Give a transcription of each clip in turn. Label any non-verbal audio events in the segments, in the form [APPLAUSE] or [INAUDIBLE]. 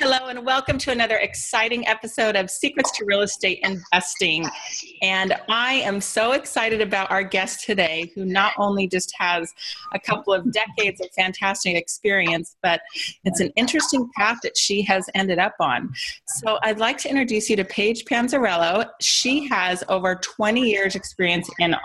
Hello, and welcome to another exciting episode of Secrets to Real Estate Investing. And I am so excited about our guest today, who not only just has a couple of decades of fantastic experience, but it's an interesting path that she has ended up on. So I'd like to introduce you to Paige Panzarello. She has over 20 years' experience in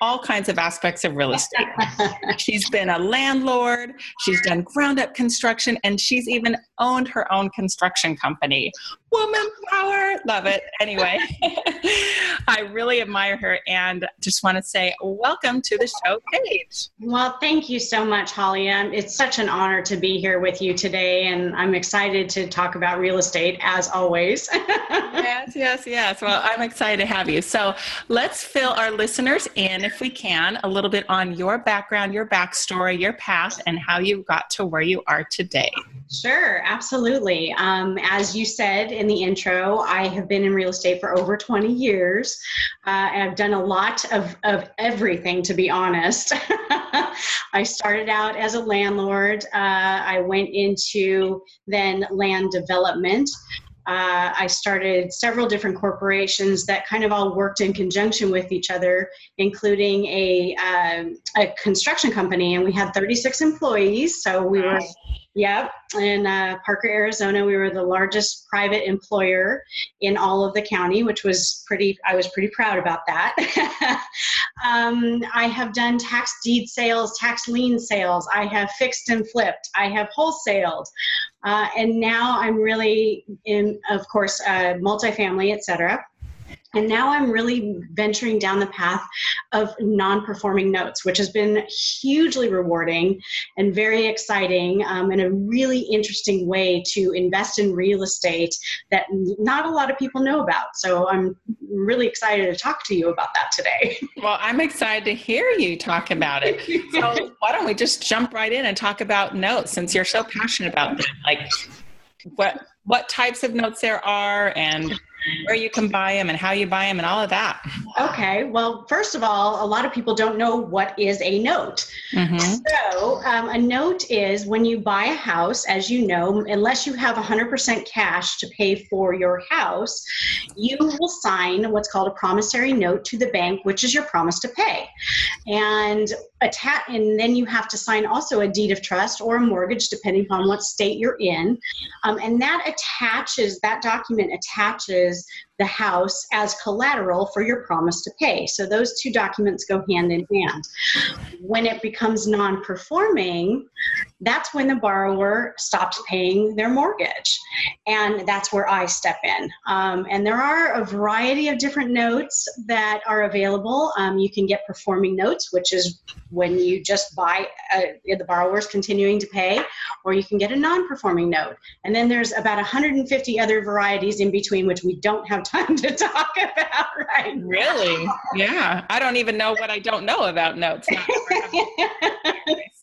all kinds of aspects of real estate. [LAUGHS] she's been a landlord, she's done ground up construction, and she's even owned her own construction company. Woman power, love it. Anyway, [LAUGHS] I really admire her and just want to say welcome to the show, Paige. Well, thank you so much, Holly. Um, it's such an honor to be here with you today, and I'm excited to talk about real estate as always. [LAUGHS] yes, yes, yes. Well, I'm excited to have you. So let's fill our listeners in, if we can, a little bit on your background, your backstory, your path, and how you got to where you are today. Sure, absolutely. Um, as you said in the intro, I have been in real estate for over 20 years. Uh, I've done a lot of, of everything, to be honest. [LAUGHS] I started out as a landlord. Uh, I went into then land development. Uh, I started several different corporations that kind of all worked in conjunction with each other, including a, um, a construction company, and we had 36 employees. So we were Yep. In uh, Parker, Arizona, we were the largest private employer in all of the county, which was pretty, I was pretty proud about that. [LAUGHS] um, I have done tax deed sales, tax lien sales. I have fixed and flipped. I have wholesaled. Uh, and now I'm really in, of course, uh, multifamily, et cetera. And now I'm really venturing down the path of non performing notes, which has been hugely rewarding and very exciting um, and a really interesting way to invest in real estate that not a lot of people know about. So I'm really excited to talk to you about that today. [LAUGHS] Well, I'm excited to hear you talk about it. So why don't we just jump right in and talk about notes since you're so passionate about them? Like what what types of notes there are and where you can buy them and how you buy them and all of that. Okay. Well, first of all, a lot of people don't know what is a note. Mm-hmm. So, um, a note is when you buy a house, as you know, unless you have 100% cash to pay for your house, you will sign what's called a promissory note to the bank, which is your promise to pay. And and then you have to sign also a deed of trust or a mortgage, depending upon what state you're in. Um, and that attaches, that document attaches the house as collateral for your promise to pay. So those two documents go hand in hand. When it becomes non performing, that's when the borrower stops paying their mortgage. And that's where I step in. Um, and there are a variety of different notes that are available. Um, you can get performing notes, which is when you just buy, uh, the borrower's continuing to pay, or you can get a non performing note. And then there's about 150 other varieties in between, which we don't have [LAUGHS] time to talk about right Really? Yeah. I don't even know what I don't know about notes. [LAUGHS]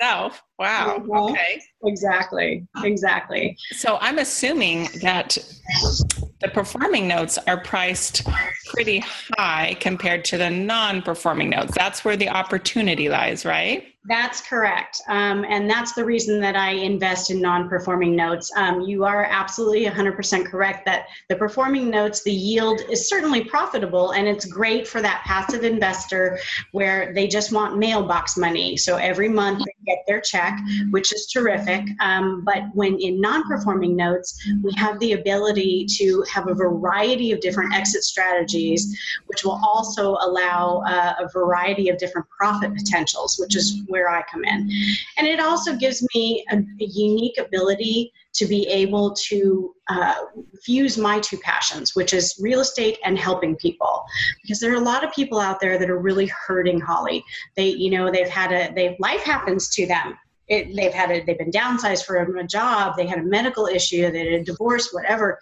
myself. Wow. Mm-hmm. Okay. Exactly. Exactly. So I'm assuming that the performing notes are priced pretty high compared to the non performing notes. That's where the opportunity lies, right? That's correct. Um, and that's the reason that I invest in non performing notes. Um, you are absolutely 100% correct that the performing notes, the yield is certainly profitable and it's great for that passive investor where they just want mailbox money. So every month they get their check, which is terrific. Um, but when in non performing notes, we have the ability to have a variety of different exit strategies, which will also allow uh, a variety of different profit potentials, which is where I come in. And it also gives me a, a unique ability to be able to uh, fuse my two passions, which is real estate and helping people. Because there are a lot of people out there that are really hurting Holly. They, you know, they've had a, they life happens to them it, they've had a, they've been downsized from a job, they had a medical issue, they had a divorce, whatever,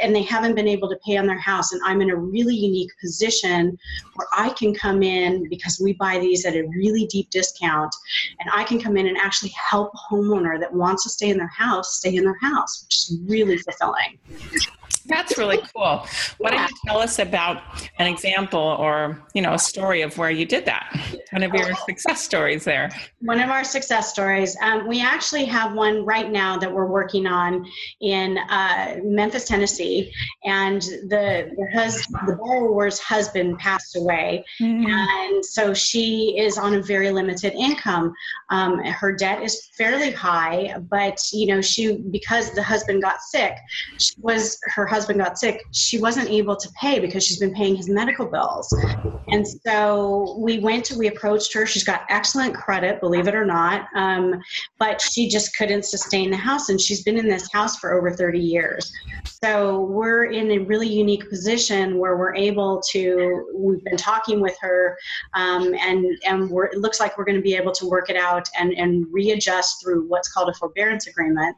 and they haven't been able to pay on their house. And I'm in a really unique position where I can come in because we buy these at a really deep discount, and I can come in and actually help a homeowner that wants to stay in their house stay in their house, which is really fulfilling. That's really cool. Why don't you tell us about an example or, you know, a story of where you did that? One of your success stories there. One of our success stories. Um, we actually have one right now that we're working on in uh, Memphis, Tennessee, and the the, hus- the borrower's husband passed away, mm-hmm. and so she is on a very limited income. Um, her debt is fairly high, but you know, she because the husband got sick, was her husband got sick, she wasn't able to pay because she's been paying his medical bills. And so we went to, we approached her. She's got excellent credit, believe it or not, um, but she just couldn't sustain the house. And she's been in this house for over 30 years. So we're in a really unique position where we're able to, we've been talking with her um, and, and we're, it looks like we're going to be able to work it out and, and readjust through what's called a forbearance agreement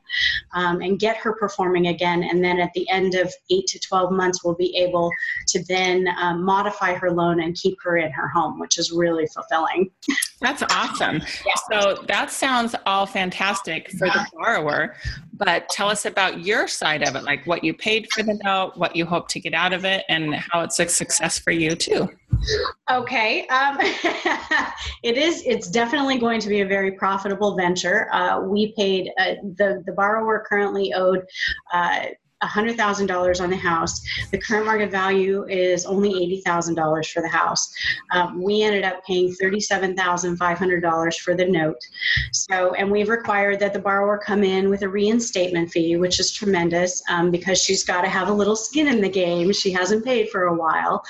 um, and get her performing again. And then at the end of of eight to 12 months, we'll be able to then um, modify her loan and keep her in her home, which is really fulfilling. That's awesome. Yeah. So that sounds all fantastic for the borrower, but tell us about your side of it, like what you paid for the note, what you hope to get out of it, and how it's a success for you too. Okay, um, [LAUGHS] it is. It's definitely going to be a very profitable venture. Uh, we paid uh, the the borrower currently owed. Uh, $100,000 on the house. The current market value is only $80,000 for the house. Um, we ended up paying $37,500 for the note. So, and we've required that the borrower come in with a reinstatement fee, which is tremendous um, because she's got to have a little skin in the game. She hasn't paid for a while.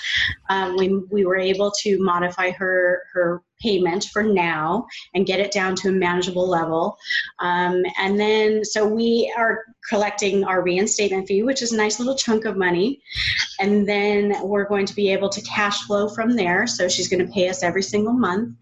Um, we, we were able to modify her, her payment for now and get it down to a manageable level. Um, and then, so we are collecting our reinstatement fee, which is a nice little chunk of money. And then we're going to be able to cash flow from there. So she's going to pay us every single month.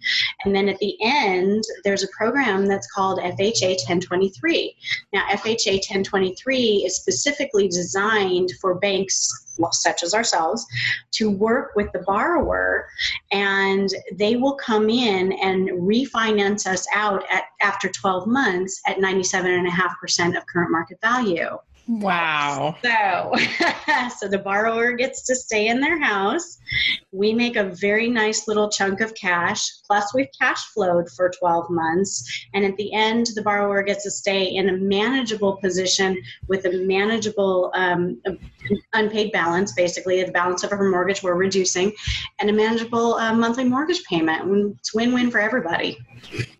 And then at the end, there's a program that's called FHA 1023. Now, FHA 1023 is specifically designed for banks such as ourselves, to work with the borrower and they will come in and refinance us out at after 12 months at 97.5% of current market value. Wow. So, [LAUGHS] so the borrower gets to stay in their house. We make a very nice little chunk of cash. Plus, we've cash flowed for 12 months. And at the end, the borrower gets to stay in a manageable position with a manageable um, unpaid balance, basically, the balance of her mortgage we're reducing, and a manageable uh, monthly mortgage payment. It's win win for everybody.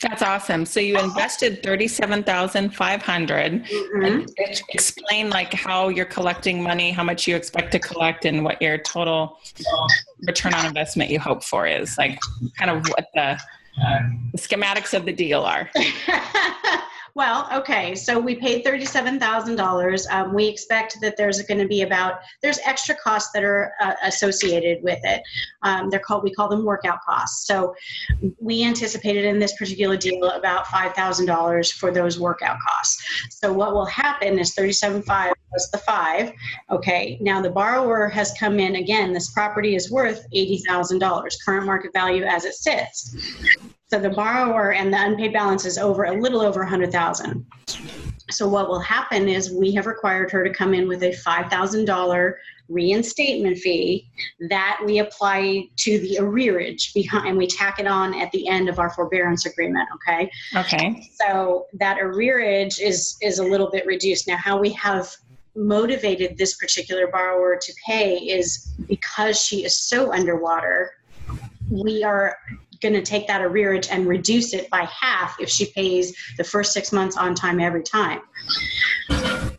That's awesome. So you invested thousand five hundred. Mm-hmm. Explain like how you're collecting money, how much you expect to collect, and what your total return on investment you hope for is. Like, kind of what the, the schematics of the deal are. [LAUGHS] Well, okay, so we paid thirty-seven thousand um, dollars. We expect that there's going to be about there's extra costs that are uh, associated with it. Um, they're called we call them workout costs. So we anticipated in this particular deal about five thousand dollars for those workout costs. So what will happen is thirty-seven five plus the five. Okay, now the borrower has come in again. This property is worth eighty thousand dollars, current market value as it sits. So the borrower and the unpaid balance is over a little over 100,000. So what will happen is we have required her to come in with a $5,000 reinstatement fee that we apply to the arrearage behind and we tack it on at the end of our forbearance agreement okay? Okay. So that arrearage is is a little bit reduced. Now how we have motivated this particular borrower to pay is because she is so underwater we are going to take that arrearage and reduce it by half if she pays the first six months on time every time.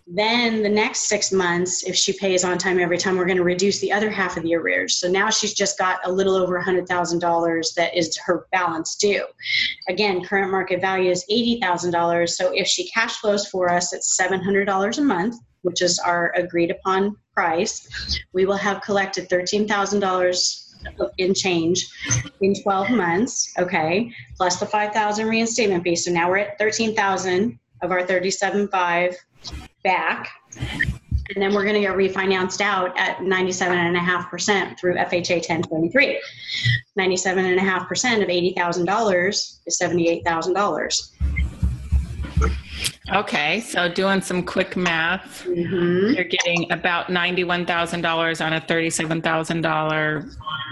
Then the next six months, if she pays on time every time, we're going to reduce the other half of the arrears. So now she's just got a little over $100,000 that is her balance due. Again, current market value is $80,000. So if she cash flows for us, it's $700 a month, which is our agreed upon price. We will have collected $13,000 in change in 12 months, okay, plus the 5,000 reinstatement fee. So now we're at 13,000 of our 37.5 back. And then we're going to get refinanced out at 97.5% through FHA 1023. 97.5% of $80,000 is $78,000. Okay, so doing some quick math, Mm-hmm. you're getting about ninety-one thousand dollars on a thirty-seven thousand dollar.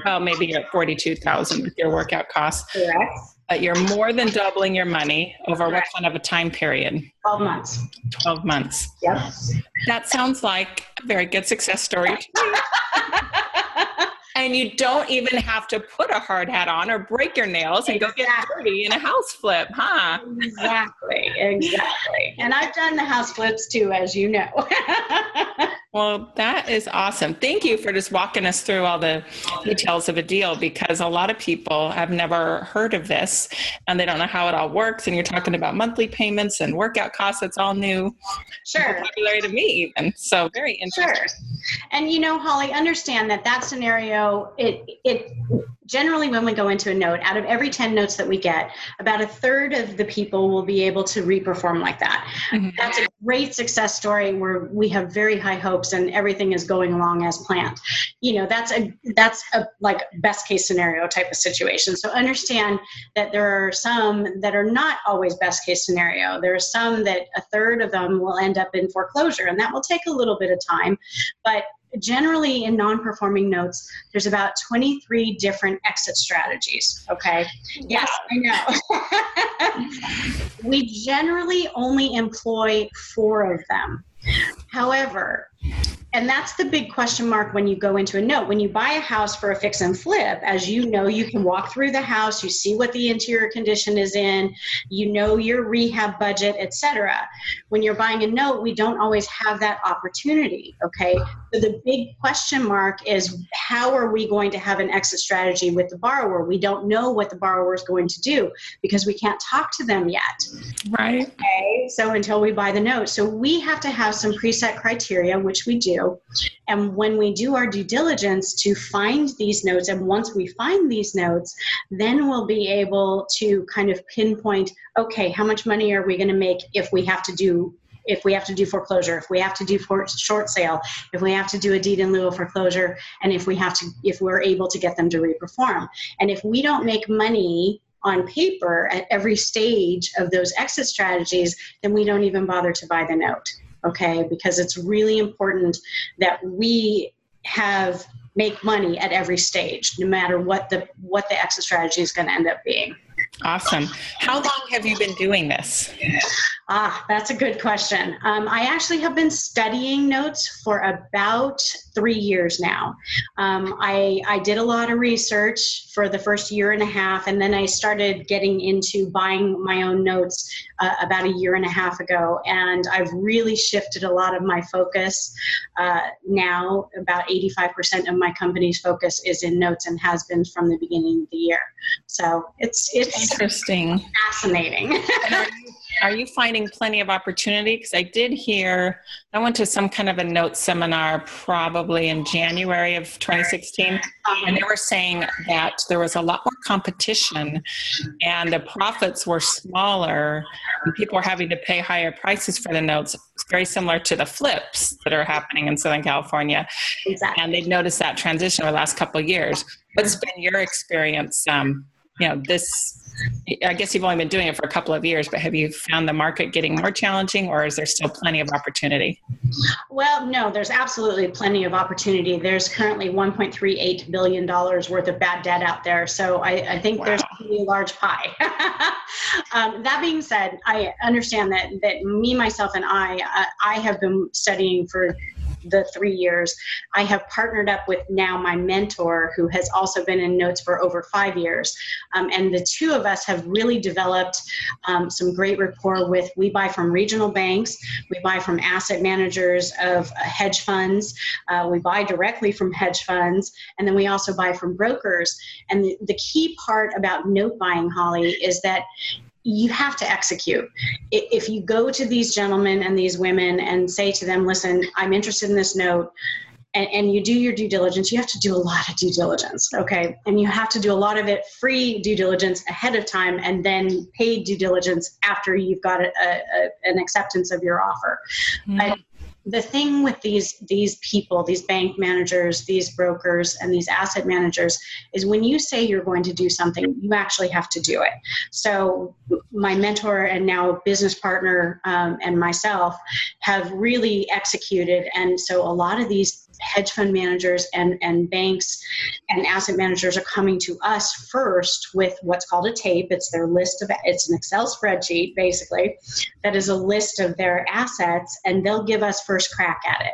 Well, maybe you're at forty-two thousand with your workout costs, Correct. but you're more than doubling your money over what Correct. kind of a time period? 12 months. Twelve months. Yep. That sounds like a very good success story. And you don't even have to put a hard hat on or break your nails and go get Exactly. dirty in a house flip, huh? exactly. [LAUGHS] Exactly. And I've done the house flips too, as you know. [LAUGHS] Well, that is awesome. Thank you for just walking us through all the details of a deal because a lot of people have never heard of this and they don't know how it all works. And you're talking about monthly payments and workout costs. It's all new sure. vocabulary to me, even. So very interesting. Sure. And you know, Holly, understand that that scenario, it it generally when we go into a note, out of every 10 notes that we get, about a third of the people will be able to reperform like that. Mhm. That's a great success story where we have very high hopes and everything is going along as planned. You know, that's a that's a like best case scenario type of situation. So understand that there are some that are not always best case scenario. There are some that a third of them will end up in foreclosure and that will take a little bit of time. But generally in non-performing notes there's about 23 different exit strategies okay? Yes i know. [LAUGHS] We generally only employ four of them. However and that's the big question mark when you go into a note. When you buy a house for a fix and flip as you know you can walk through the house you see what the interior condition is in you know your rehab budget etc when you're buying a note we don't always have that opportunity okay? So the big question mark is how are we going to have an exit strategy with the borrower? We don't know what the borrower is going to do because we can't talk to them yet Right. Okay, so until we buy the note. So we have to have some preset criteria, which we do. And when we do our due diligence to find these notes, and once we find these notes, then we'll be able to kind of pinpoint okay, how much money are we going to make if we have to do if we have to do foreclosure, if we have to do for short sale, if we have to do a deed in lieu of foreclosure, and if we have to, if we're able to get them to reperform. And if we don't make money on paper at every stage of those exit strategies, then we don't even bother to buy the note. Okay, because it's really important that we have make money at every stage, no matter what the what the exit strategy is going to end up being. Awesome. How long have you been doing this? Ah, that's a good question. Um, I actually have been studying notes for about three years now. Um, I, I did a lot of research for the first year and a half, and then I started getting into buying my own notes uh, about a year and a half ago. And I've really shifted a lot of my focus. Uh, now, about 85% of my company's focus is in notes and has been from the beginning of the year. So it's it's Interesting. fascinating. Are, you, are you finding plenty of opportunity? Because I did hear, I went to some kind of a note seminar probably in January of 2016, and they were saying that there was a lot more competition and the profits were smaller and people were having to pay higher prices for the notes. It's very similar to the flips that are happening in Southern California. exactly. And they've noticed that transition over the last couple of years. What's been your experience? Um, you know, this, I guess you've only been doing it for a couple of years, but have you found the market getting more challenging or is there still plenty of opportunity? Well, no, there's absolutely plenty of opportunity. There's currently $1.38 billion worth of bad debt out there. So I, I think there's a really large pie. [LAUGHS] um, that being said, I understand that, that me, myself, and I, uh, I have been studying for the three years. I have partnered up with now my mentor, who has also been in notes for over five years. Um, and the two of us have really developed um, some great rapport with, we buy from regional banks, we buy from asset managers of uh, hedge funds, uh, we buy directly from hedge funds, and then we also buy from brokers. And the, the key part about note buying, Holly, is that you have to execute. If you go to these gentlemen and these women and say to them, listen, I'm interested in this note, and, and you do your due diligence, you have to do a lot of due diligence, okay? And you have to do a lot of it free due diligence ahead of time and then paid due diligence after you've got a, a, an acceptance of your offer. Mm-hmm. The thing with these these people these bank managers these brokers and these asset managers is when you say you're going to do something you actually have to do it. So my mentor and now business partner um, and myself have really executed and so a lot of these hedge fund managers and, and banks and asset managers are coming to us first with what's called a tape. It's their list of, it's an Excel spreadsheet basically, that is a list of their assets, and they'll give us first crack at it.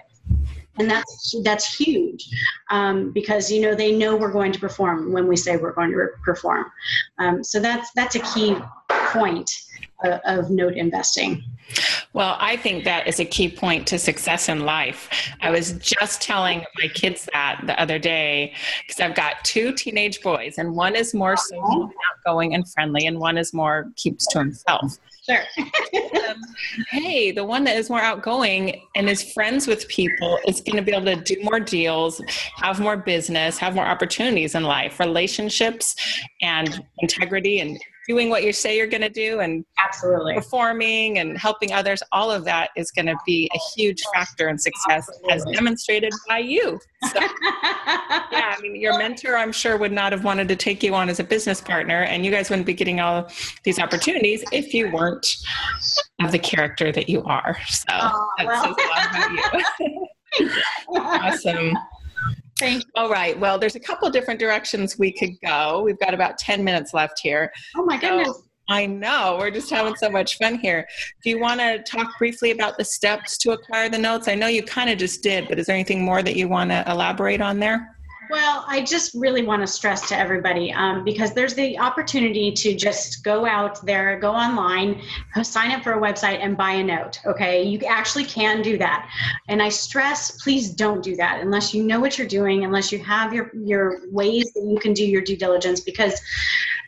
And that's that's huge um, because you know they know we're going to perform when we say we're going to perform. Um, so that's that's a key point uh, of note investing well, I think that is a key point to success in life. I was just telling my kids that the other day because I've got two teenage boys, and one is more social, outgoing, and friendly, and one is more keeps to himself. Sure. [LAUGHS] um, hey, the one that is more outgoing and is friends with people is going to be able to do more deals, have more business, have more opportunities in life, relationships, and integrity and doing what you say you're going to do and absolutely. performing and helping others all of that is going to be a huge factor in success absolutely. as demonstrated by you. So, [LAUGHS] yeah i mean your mentor i'm sure would not have wanted to take you on as a business partner and you guys wouldn't be getting all these opportunities if you weren't of the character that you are. So oh, well. says a lot about you. [LAUGHS] [LAUGHS] Awesome Thank you. All right. Well, there's a couple different directions we could go. We've got about 10 minutes left here. Oh, my goodness. So, I know. We're just having so much fun here. Do you want to talk briefly about the steps to acquire the notes? I know you kind of just did, but is there anything more that you want to elaborate on there? Well, I just really want to stress to everybody um, because there's the opportunity to just go out there, go online, sign up for a website, and buy a note. Okay, you actually can do that. And I stress, please don't do that unless you know what you're doing, unless you have your your ways that you can do your due diligence because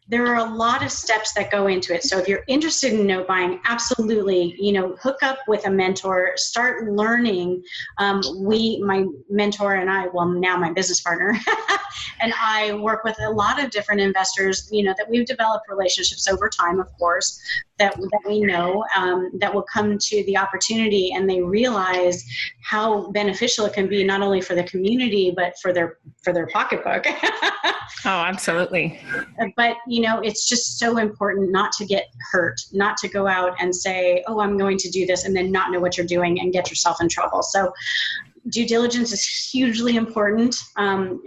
there are a lot of steps that go into it. So if you're interested in note buying, absolutely, you know, hook up with a mentor, start learning. Um, we, my mentor and I, well, now my business partner, [LAUGHS] and I work with a lot of different investors, you know, that we've developed relationships over time, of course, that, that we know um, that will come to the opportunity and they realize how beneficial it can be not only for the community but for their for their pocketbook. [LAUGHS] Oh absolutely. But you know it's just so important not to get hurt not to go out and say oh i'm going to do this and then not know what you're doing and get yourself in trouble. So due diligence is hugely important. Um,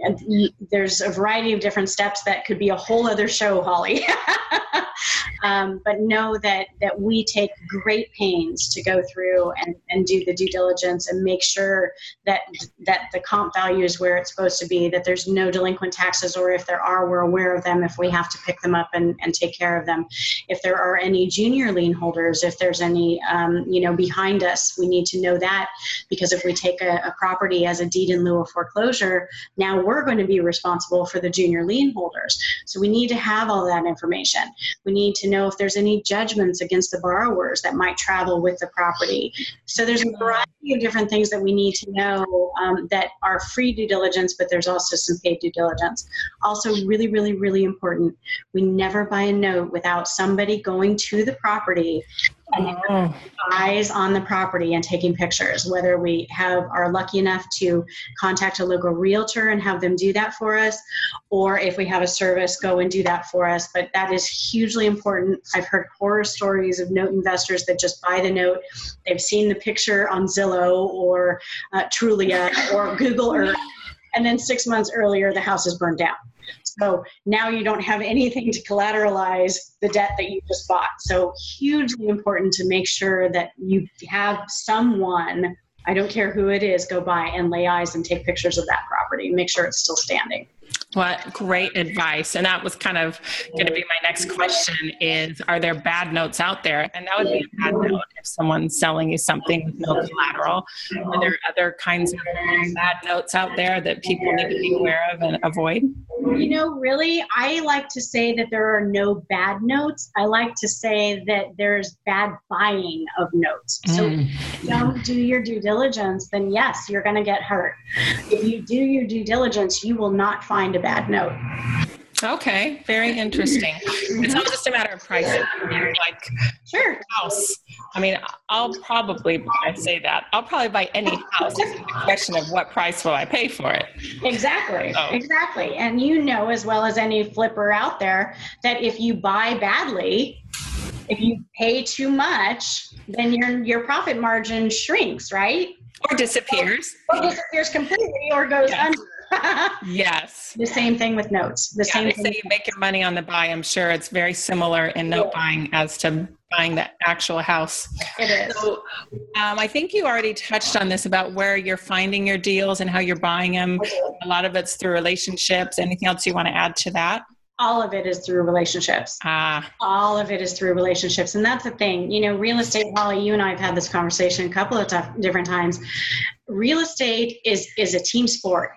there's a variety of different steps that could be a whole other show, Holly. [LAUGHS] um, but know that that we take great pains to go through and, and do the due diligence and make sure that that the comp value is where it's supposed to be. That there's no delinquent taxes, or if there are, we're aware of them. If we have to pick them up and, and take care of them, if there are any junior lien holders, if there's any um, you know behind us, we need to know that because if we take a, a property as a deed in lieu of foreclosure, now we're going to be responsible for the junior lien holders. So we need to have all that information. We need to know if there's any judgments against the borrowers that might travel with the property. So there's a variety of different things that we need to know um, that are free due diligence, but there's also some paid due diligence. Also, really, really, really important. We never buy a note without somebody going to the property oh. eyes on the property and taking pictures. Whether we have are lucky enough to contact a local realtor and have them do that for us, or if we have a service, go and do that for us. But that is hugely important. I've heard horror stories of note investors that just buy the note. They've seen the picture on Zillow or uh, Trulia or Google Earth, and then six months earlier, the house is burned down. So now you don't have anything to collateralize the debt that you just bought. So hugely important to make sure that you have someone, I don't care who it is, go by and lay eyes and take pictures of that property, make sure it's still standing. What great advice. And that was kind of going to be my next question is are there bad notes out there? And that would be a bad note if someone's selling you something with no collateral. Are there other kinds of bad notes out there that people need to be aware of and avoid? You know, really, I like to say that there are no bad notes. I like to say that there's bad buying of notes. So Mm. if you don't do your due diligence, then yes, you're going to get hurt. If you do your due diligence, you will not find a bad note. Okay, very interesting. It's not just a matter of pricing. Like Sure. house. I mean, I'll probably I say that I'll probably buy any house. It's a question of what price will I pay for it. Exactly. Oh. Exactly. And you know as well as any flipper out there that if you buy badly, if you pay too much, then your your profit margin shrinks, right? Or disappears. Or disappears completely or goes Yes. under. Yes. [LAUGHS] the same thing with notes. The Yeah, same thing. say you make your money on the buy. I'm sure it's very similar in note buying as to buying the actual house. It is. So, um, I think you already touched on this about where you're finding your deals and how you're buying them. A lot of it's through relationships. Anything else you want to add to that? All of it is through relationships. Ah, all of it is through relationships. And that's the thing you know real estate holly you and i have had this conversation a couple of different times. Real estate is is a team sport.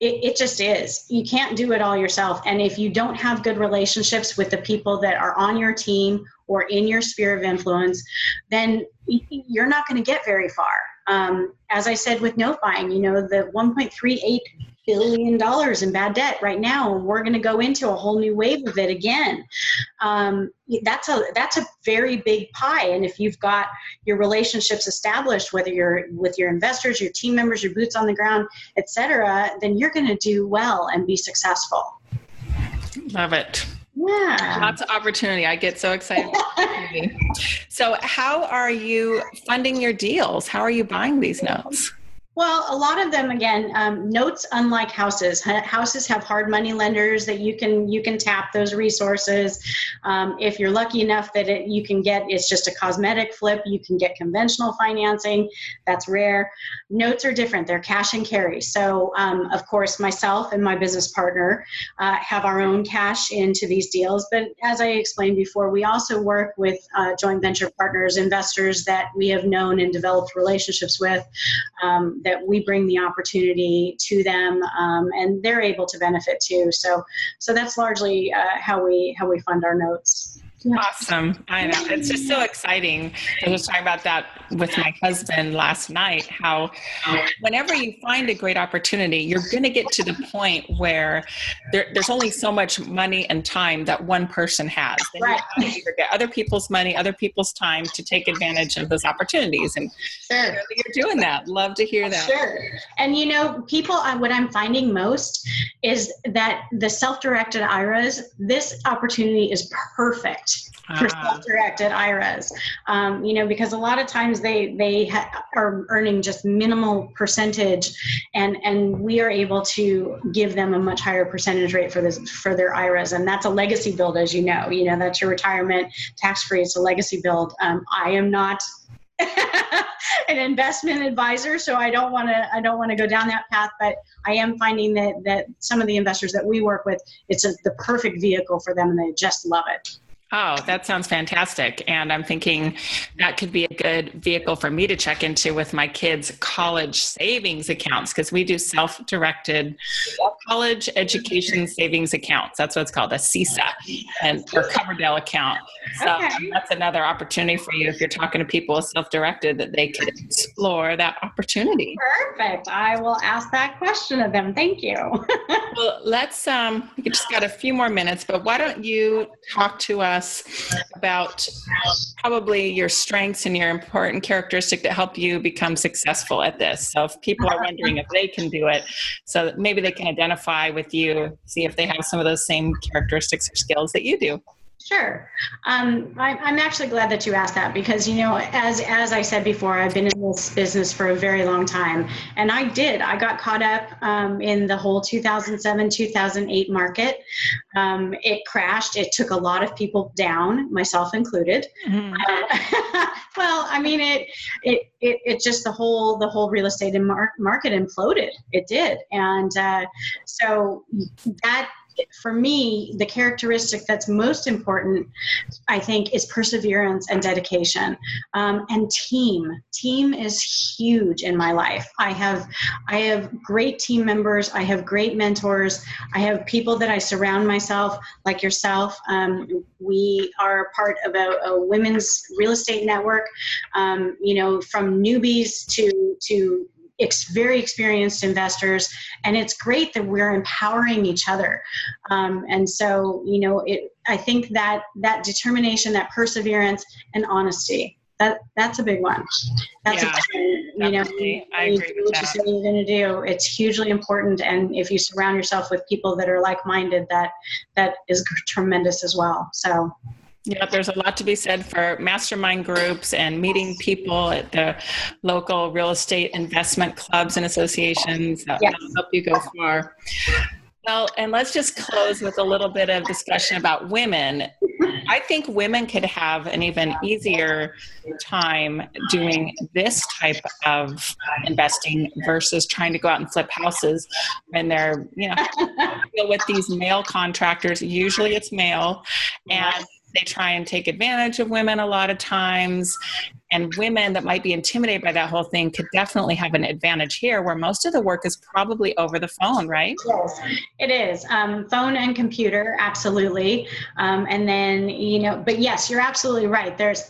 It, it just is. You can't do it all yourself. And if you don't have good relationships with the people that are on your team or in your sphere of influence then you're not going to get very far. Um, as i said with note buying you know the 1.38 billion dollars in bad debt right now and we're going to go into a whole new wave of it again um, that's a that's a very big pie and if you've got your relationships established whether you're with your investors your team members your boots on the ground etc then you're going to do well and be successful love it. yeah Lots of opportunity. I get so excited. [LAUGHS] so, how are you funding your deals? How are you buying these notes? Well, a lot of them again, um, notes unlike houses. Houses have hard money lenders that you can you can tap those resources. Um, if you're lucky enough that it, you can get it's just a cosmetic flip, you can get conventional financing. That's rare. Notes are different; they're cash and carry. So, um, of course, myself and my business partner uh, have our own cash into these deals. But as I explained before, we also work with uh, joint venture partners, investors that we have known and developed relationships with um, that we bring the opportunity to them um, and they're able to benefit too. So so that's largely uh, how we how we fund our notes Awesome. I know. It's just so exciting. I was talking about that with my husband last night. How whenever you find a great opportunity, you're going to get to the point where there, there's only so much money and time that one person has. Then Right. you have to get other people's money, other people's time to take advantage of those opportunities. And sure you're doing that. Love to hear that. Sure. And you know, people, uh, what I'm finding most is that the self directed IRAs, this opportunity is perfect for Ah, self-directed IRAs. Um, you know, because a lot of times they they ha- are earning just minimal percentage, and and we are able to give them a much higher percentage rate for this for their IRAs, and that's a legacy build, as you know. You know, that's your retirement tax free. It's a legacy build. Um, I am not. [LAUGHS] an investment advisor so i don't want to i don't want to go down that path but i am finding that that some of the investors that we work with it's a, the perfect vehicle for them and they just love it Oh, that sounds fantastic. And I'm thinking that could be a good vehicle for me to check into with my kids' college savings accounts because we do self directed college education savings accounts. That's what it's called, a CISA and or Coverdell account. So Okay. that's another opportunity for you if you're talking to people self directed that they could explore that opportunity. Perfect. I will ask that question of them. Thank you. [LAUGHS] Well, let's, um, we just got a few more minutes, but why don't you talk to us about probably your strengths and your important characteristic that help you become successful at this. So if people are wondering if they can do it, so maybe they can identify with you, see if they have some of those same characteristics or skills that you do. Sure. Um, I, I'm actually glad that you asked that because, you know, as, as I said before, I've been in this business for a very long time. And I did. I got caught up um, in the whole 2007 2008 market. Um, it crashed. It took a lot of people down, myself included. Mhm. Uh, [LAUGHS] well, I mean, it, it, it, it just the whole, the whole real estate market imploded. It did. And uh, so that for me, the characteristic that's most important, I think, is perseverance and dedication, um, and team. Team is huge in my life. I have, I have great team members. I have great mentors. I have people that I surround myself, like yourself. Um, we are part of a, a women's real estate network. Um, you know, from newbies to to ex- very experienced investors, and it's great that we're empowering each other. Um, and so, you know, it, I think that that determination, that perseverance, and honesty. That, that's a big one. That's yeah, a you know, I you agree do with what that. you say you're going to do. It's hugely important, and if you surround yourself with people that are like-minded, that that is tremendous as well. So Yeah, there's a lot to be said for mastermind groups and meeting people at the local real estate investment clubs and associations that Yes. help you go far. Well, and let's just close with a little bit of discussion about women. I think women could have an even easier time doing this type of investing versus trying to go out and flip houses when they're, you know, [LAUGHS] deal with these male contractors. Usually it's male, and they try and take advantage of women a lot of times. And women that might be intimidated by that whole thing could definitely have an advantage here, where most of the work is probably over the phone, right? Yes, it is. Um, phone and computer, absolutely. Um, and then, you know, but yes, you're absolutely right. There's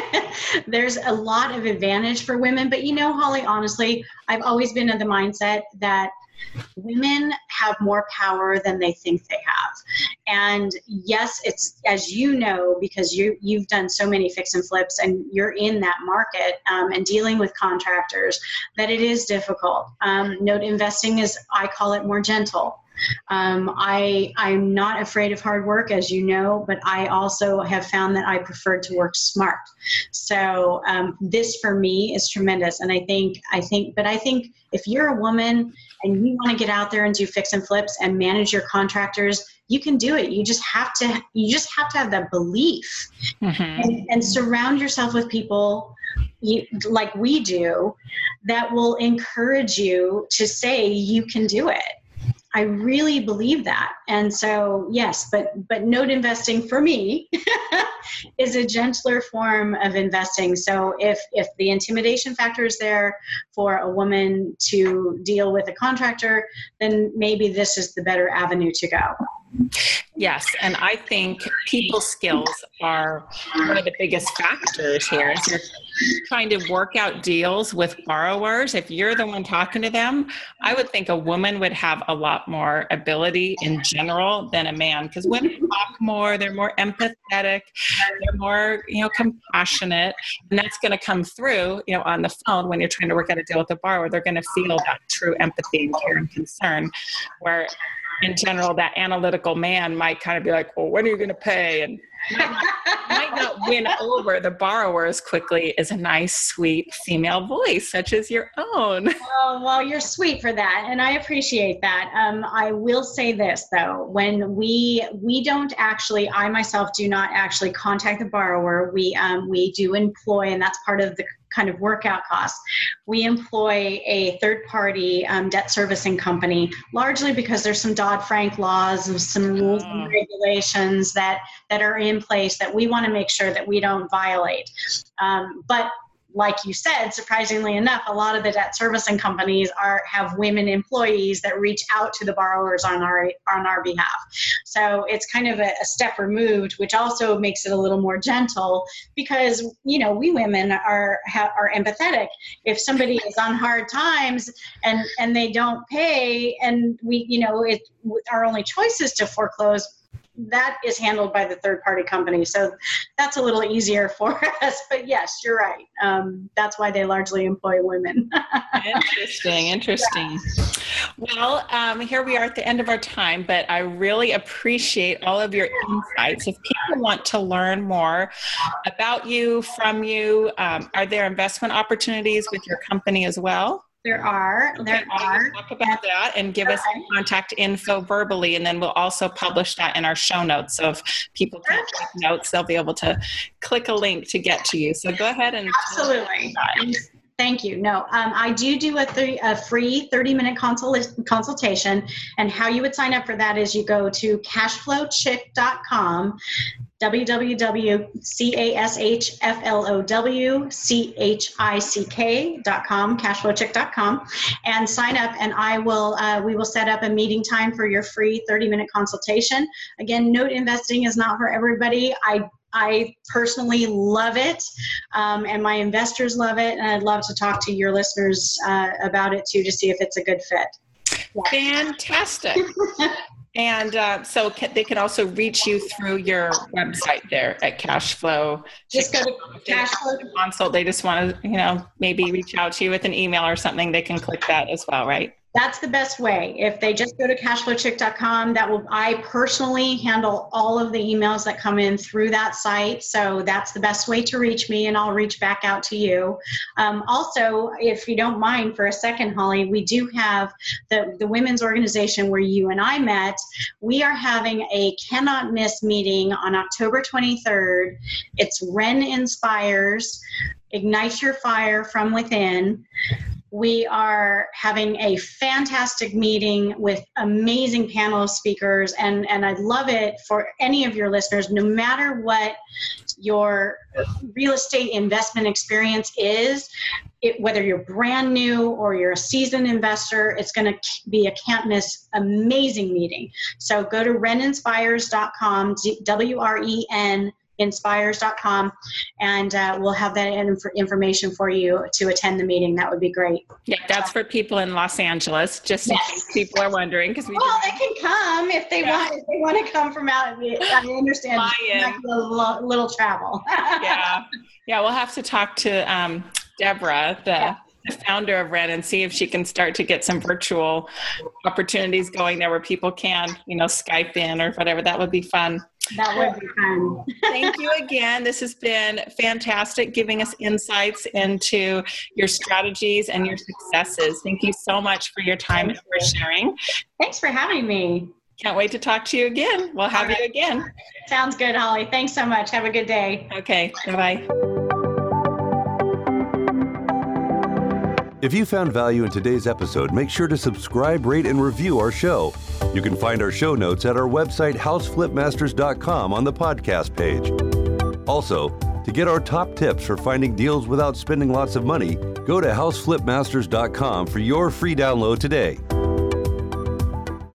[LAUGHS] there's a lot of advantage for women. But you know, Holly, honestly, I've always been of the mindset that women have more power than they think they have. And yes, it's as you know, because you you've done so many fix and flips and you're in that market um, and dealing with contractors, that it is difficult. Um, note investing is, I call it more gentle. Um, I I'm not afraid of hard work, as you know, but I also have found that I prefer to work smart. So um, this for me is tremendous, and I think I think, but I think if you're a woman and you want to get out there and do fix and flips and manage your contractors, you can do it. You just have to you just have to have that belief. Mhm. and, and surround yourself with people you, like we do that will encourage you to say you can do it. I really believe that. And so yes but but note investing for me [LAUGHS] is a gentler form of investing. So if if the intimidation factor is there for a woman to deal with a contractor then maybe this is the better avenue to go Yes, and I think people skills are one of the biggest factors here. If you're trying to work out deals with borrowers, if you're the one talking to them, I would think a woman would have a lot more ability in general than a man because women talk more, they're more empathetic, they're more, you know, compassionate, and that's going to come through, you know, on the phone when you're trying to work out a deal with a borrower. They're going to feel that true empathy and care and concern, where in general, that analytical man might kind of be like, well, when are you going to pay? And might not, might not win over the borrower as quickly as a nice, sweet female voice, such as your own. [LAUGHS] Oh, well, you're sweet for that, and I appreciate that. Um, I will say this though: when we we don't actually, I myself do not actually contact the borrower. We um, we do employ, and that's part of the kind of workout costs. We employ a third party um, debt servicing company, largely because there's some Dodd Frank laws and some rules Oh. and regulations that that are in place that we want to make sure that we don't violate. Um, but like you said, surprisingly enough, a lot of the debt servicing companies are have women employees that reach out to the borrowers on our on our behalf. So it's kind of a, a step removed, which also makes it a little more gentle because you know we women are ha, are empathetic. If somebody is on hard times and and they don't pay, and we you know it our only choice is to foreclose. That is handled by the third party company. So that's a little easier [LAUGHS] for us. But yes, you're right. Um, that's why they largely employ women. [LAUGHS] interesting, interesting. Well, um, here we are at the end of our time, but I really appreciate all of your insights. If people want to learn more about you, from you, um, are there investment opportunities with your company as well? There are. There are. Talk about that and give us contact info verbally, and then we'll also publish that in our show notes. So if people can't take notes, they'll be able to click a link to get to you. So go ahead and Absolutely. Thank you. No, um, I do do a, a free 30 minute consult- consultation. And how you would sign up for that is you go to cashflowchick.com, www.cashflowchick.com, cashflowchick.com, and sign up. And I will, uh, we will set up a meeting time for your free 30 minute consultation. Again, note investing is not for everybody. I I personally love it, um, and my investors love it, and I'd love to talk to your listeners uh, about it too to see if it's a good fit. Fantastic. [LAUGHS] and uh, so can, they can also reach you through your website there at Cashflow. Just go to Cashflow consult. They just want to, you know, maybe reach out to you with an email or something. They can click that as well, right? That's the best way. If they just go to cashflowchick.com, that will I personally handle all of the emails that come in through that site. So that's the best way to reach me, and I'll reach back out to you. Um, also, if you don't mind for a second, Holly, we do have the the women's organization where you and I met. We are having a cannot miss meeting on October 23rd. It's Ren Inspires. Ignite your fire from within. We are having a fantastic meeting with amazing panel of speakers, and, and I'd love it for any of your listeners, no matter what your real estate investment experience is, it, whether you're brand new or you're a seasoned investor, it's going to be a can't miss amazing meeting. So go to wreninspires.com, W R E N inspires.com and uh, we'll have that inf- information for you to attend the meeting. That would be great. Yeah that's for people in los angeles just yes. in case people are wondering because we well they can come if they yeah. want if they want to come from out i understand like a little, little travel. [LAUGHS] Yeah. Yeah we'll have to talk to um, deborah the yeah the founder of WREN and see if she can start to get some virtual opportunities going there where people can, you know, Skype in or whatever. That would be fun. That would be fun. [LAUGHS] Thank you again. This has been fantastic, giving us insights into your strategies and your successes. Thank you so much for your time and for sharing. Thanks for having me. Can't wait to talk to you again. We'll have right. you again. Sounds good, Holly. Thanks so much. Have a good day. Okay. Bye bye. If you found value in today's episode, make sure to subscribe, rate, and review our show. You can find our show notes at our website, houseflipmasters.com, on the podcast page. Also, to get our top tips for finding deals without spending lots of money, go to houseflipmasters.com for your free download today.